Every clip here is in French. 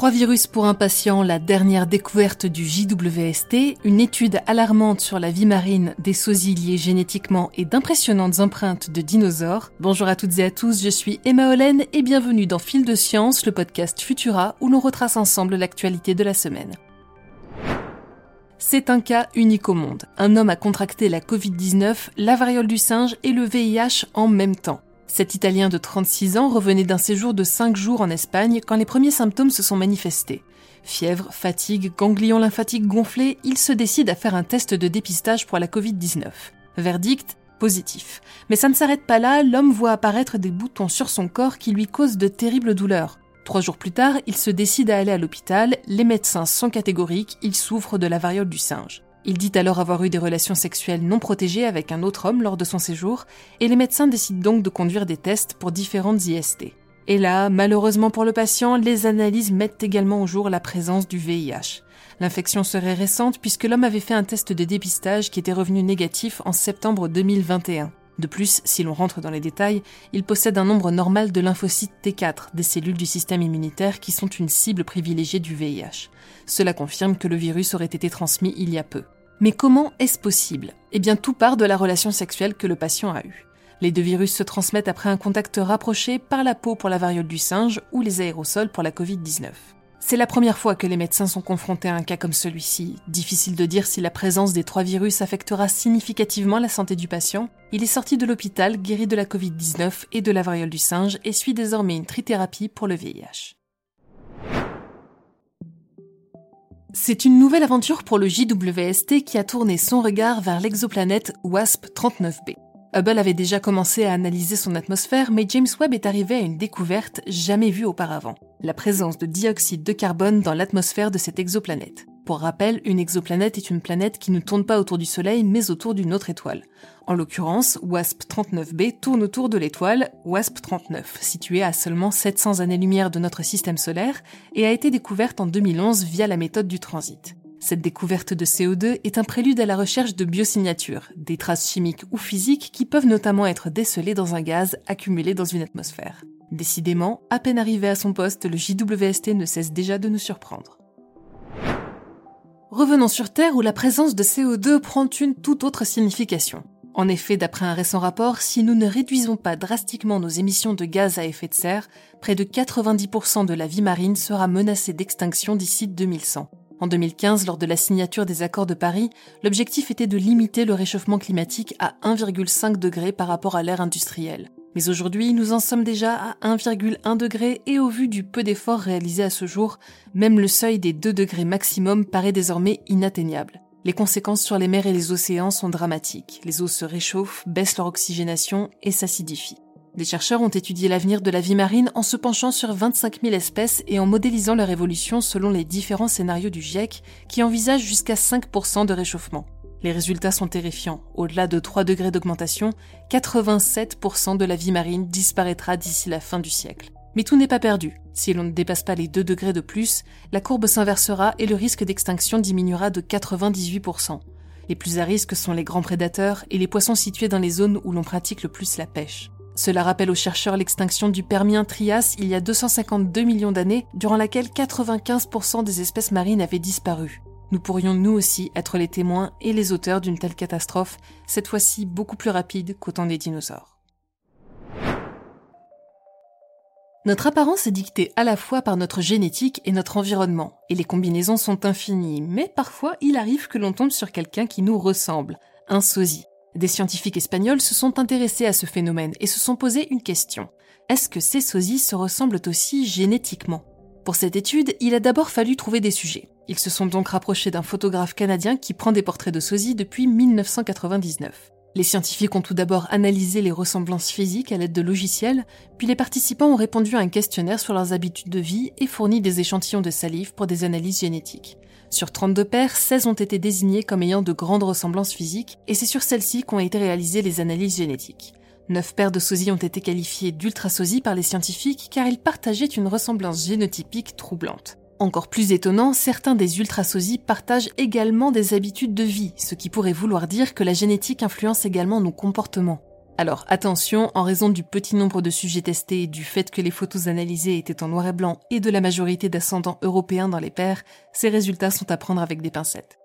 Trois virus pour un patient, la dernière découverte du JWST, une étude alarmante sur la vie marine des sosies liés génétiquement et d'impressionnantes empreintes de dinosaures. Bonjour à toutes et à tous, je suis Emma Hollen et bienvenue dans Fil de Science, le podcast Futura où l'on retrace ensemble l'actualité de la semaine. C'est un cas unique au monde. Un homme a contracté la Covid-19, la variole du singe et le VIH en même temps. Cet Italien de 36 ans revenait d'un séjour de 5 jours en Espagne quand les premiers symptômes se sont manifestés. Fièvre, fatigue, ganglions lymphatiques gonflés, il se décide à faire un test de dépistage pour la Covid-19. Verdict positif. Mais ça ne s'arrête pas là, l'homme voit apparaître des boutons sur son corps qui lui causent de terribles douleurs. Trois jours plus tard, il se décide à aller à l'hôpital, les médecins sont catégoriques, il souffre de la variole du singe. Il dit alors avoir eu des relations sexuelles non protégées avec un autre homme lors de son séjour, et les médecins décident donc de conduire des tests pour différentes IST. Et là, malheureusement pour le patient, les analyses mettent également au jour la présence du VIH. L'infection serait récente puisque l'homme avait fait un test de dépistage qui était revenu négatif en septembre 2021. De plus, si l'on rentre dans les détails, il possède un nombre normal de lymphocytes T4, des cellules du système immunitaire qui sont une cible privilégiée du VIH. Cela confirme que le virus aurait été transmis il y a peu. Mais comment est-ce possible? Eh bien, tout part de la relation sexuelle que le patient a eue. Les deux virus se transmettent après un contact rapproché par la peau pour la variole du singe ou les aérosols pour la Covid-19. C'est la première fois que les médecins sont confrontés à un cas comme celui-ci. Difficile de dire si la présence des trois virus affectera significativement la santé du patient. Il est sorti de l'hôpital, guéri de la Covid-19 et de la variole du singe et suit désormais une trithérapie pour le VIH. C'est une nouvelle aventure pour le JWST qui a tourné son regard vers l'exoplanète WASP-39b. Hubble avait déjà commencé à analyser son atmosphère, mais James Webb est arrivé à une découverte jamais vue auparavant, la présence de dioxyde de carbone dans l'atmosphère de cette exoplanète. Pour rappel, une exoplanète est une planète qui ne tourne pas autour du Soleil, mais autour d'une autre étoile. En l'occurrence, WASP-39b tourne autour de l'étoile WASP-39, située à seulement 700 années-lumière de notre système solaire, et a été découverte en 2011 via la méthode du transit. Cette découverte de CO2 est un prélude à la recherche de biosignatures, des traces chimiques ou physiques qui peuvent notamment être décelées dans un gaz accumulé dans une atmosphère. Décidément, à peine arrivé à son poste, le JWST ne cesse déjà de nous surprendre. Revenons sur Terre où la présence de CO2 prend une toute autre signification. En effet, d'après un récent rapport, si nous ne réduisons pas drastiquement nos émissions de gaz à effet de serre, près de 90% de la vie marine sera menacée d'extinction d'ici 2100. En 2015, lors de la signature des accords de Paris, l'objectif était de limiter le réchauffement climatique à 1,5 degré par rapport à l'ère industrielle. Mais aujourd'hui, nous en sommes déjà à 1,1 degré et au vu du peu d'efforts réalisés à ce jour, même le seuil des 2 degrés maximum paraît désormais inatteignable. Les conséquences sur les mers et les océans sont dramatiques. Les eaux se réchauffent, baissent leur oxygénation et s'acidifient. Des chercheurs ont étudié l'avenir de la vie marine en se penchant sur 25 000 espèces et en modélisant leur évolution selon les différents scénarios du GIEC qui envisagent jusqu'à 5% de réchauffement. Les résultats sont terrifiants. Au-delà de 3 degrés d'augmentation, 87% de la vie marine disparaîtra d'ici la fin du siècle. Mais tout n'est pas perdu. Si l'on ne dépasse pas les 2 degrés de plus, la courbe s'inversera et le risque d'extinction diminuera de 98%. Les plus à risque sont les grands prédateurs et les poissons situés dans les zones où l'on pratique le plus la pêche. Cela rappelle aux chercheurs l'extinction du Permien-Trias il y a 252 millions d'années, durant laquelle 95% des espèces marines avaient disparu. Nous pourrions nous aussi être les témoins et les auteurs d'une telle catastrophe, cette fois-ci beaucoup plus rapide qu'au temps des dinosaures. Notre apparence est dictée à la fois par notre génétique et notre environnement, et les combinaisons sont infinies, mais parfois il arrive que l'on tombe sur quelqu'un qui nous ressemble, un sosie. Des scientifiques espagnols se sont intéressés à ce phénomène et se sont posé une question. Est-ce que ces sosies se ressemblent aussi génétiquement? Pour cette étude, il a d'abord fallu trouver des sujets. Ils se sont donc rapprochés d'un photographe canadien qui prend des portraits de sosies depuis 1999. Les scientifiques ont tout d'abord analysé les ressemblances physiques à l'aide de logiciels, puis les participants ont répondu à un questionnaire sur leurs habitudes de vie et fourni des échantillons de salive pour des analyses génétiques. Sur 32 paires, 16 ont été désignés comme ayant de grandes ressemblances physiques, et c'est sur celles-ci qu'ont été réalisées les analyses génétiques. 9 paires de sosies ont été qualifiées d'ultrasosies par les scientifiques car ils partageaient une ressemblance génotypique troublante. Encore plus étonnant, certains des ultrasosies partagent également des habitudes de vie, ce qui pourrait vouloir dire que la génétique influence également nos comportements. Alors attention, en raison du petit nombre de sujets testés, du fait que les photos analysées étaient en noir et blanc et de la majorité d'ascendants européens dans les paires, ces résultats sont à prendre avec des pincettes.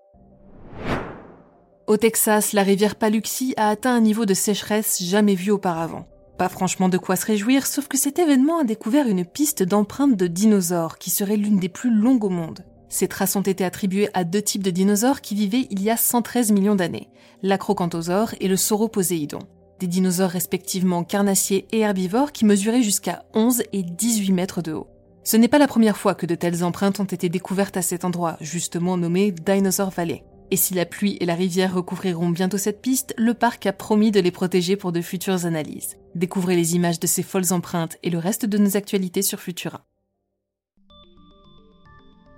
Au Texas, la rivière Paluxy a atteint un niveau de sécheresse jamais vu auparavant. Pas franchement de quoi se réjouir, sauf que cet événement a découvert une piste d'empreintes de dinosaures qui serait l'une des plus longues au monde. Ces traces ont été attribuées à deux types de dinosaures qui vivaient il y a 113 millions d'années, l'acrocanthosaure et le sauroposéidon. Des dinosaures respectivement carnassiers et herbivores qui mesuraient jusqu'à 11 et 18 mètres de haut. Ce n'est pas la première fois que de telles empreintes ont été découvertes à cet endroit, justement nommé Dinosaur Valley. Et si la pluie et la rivière recouvriront bientôt cette piste, le parc a promis de les protéger pour de futures analyses. Découvrez les images de ces folles empreintes et le reste de nos actualités sur Futura.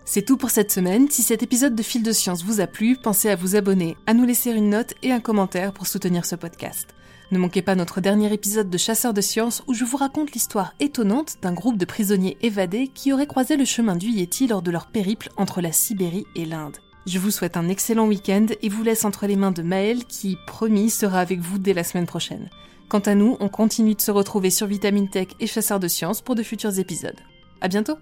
C'est tout pour cette semaine. Si cet épisode de Fil de Science vous a plu, pensez à vous abonner, à nous laisser une note et un commentaire pour soutenir ce podcast. Ne manquez pas notre dernier épisode de Chasseurs de Sciences où je vous raconte l'histoire étonnante d'un groupe de prisonniers évadés qui auraient croisé le chemin du Yéti lors de leur périple entre la Sibérie et l'Inde. Je vous souhaite un excellent week-end et vous laisse entre les mains de Maël qui, promis, sera avec vous dès la semaine prochaine. Quant à nous, on continue de se retrouver sur Vitamine Tech et Chasseurs de Sciences pour de futurs épisodes. À bientôt!